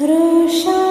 रोषा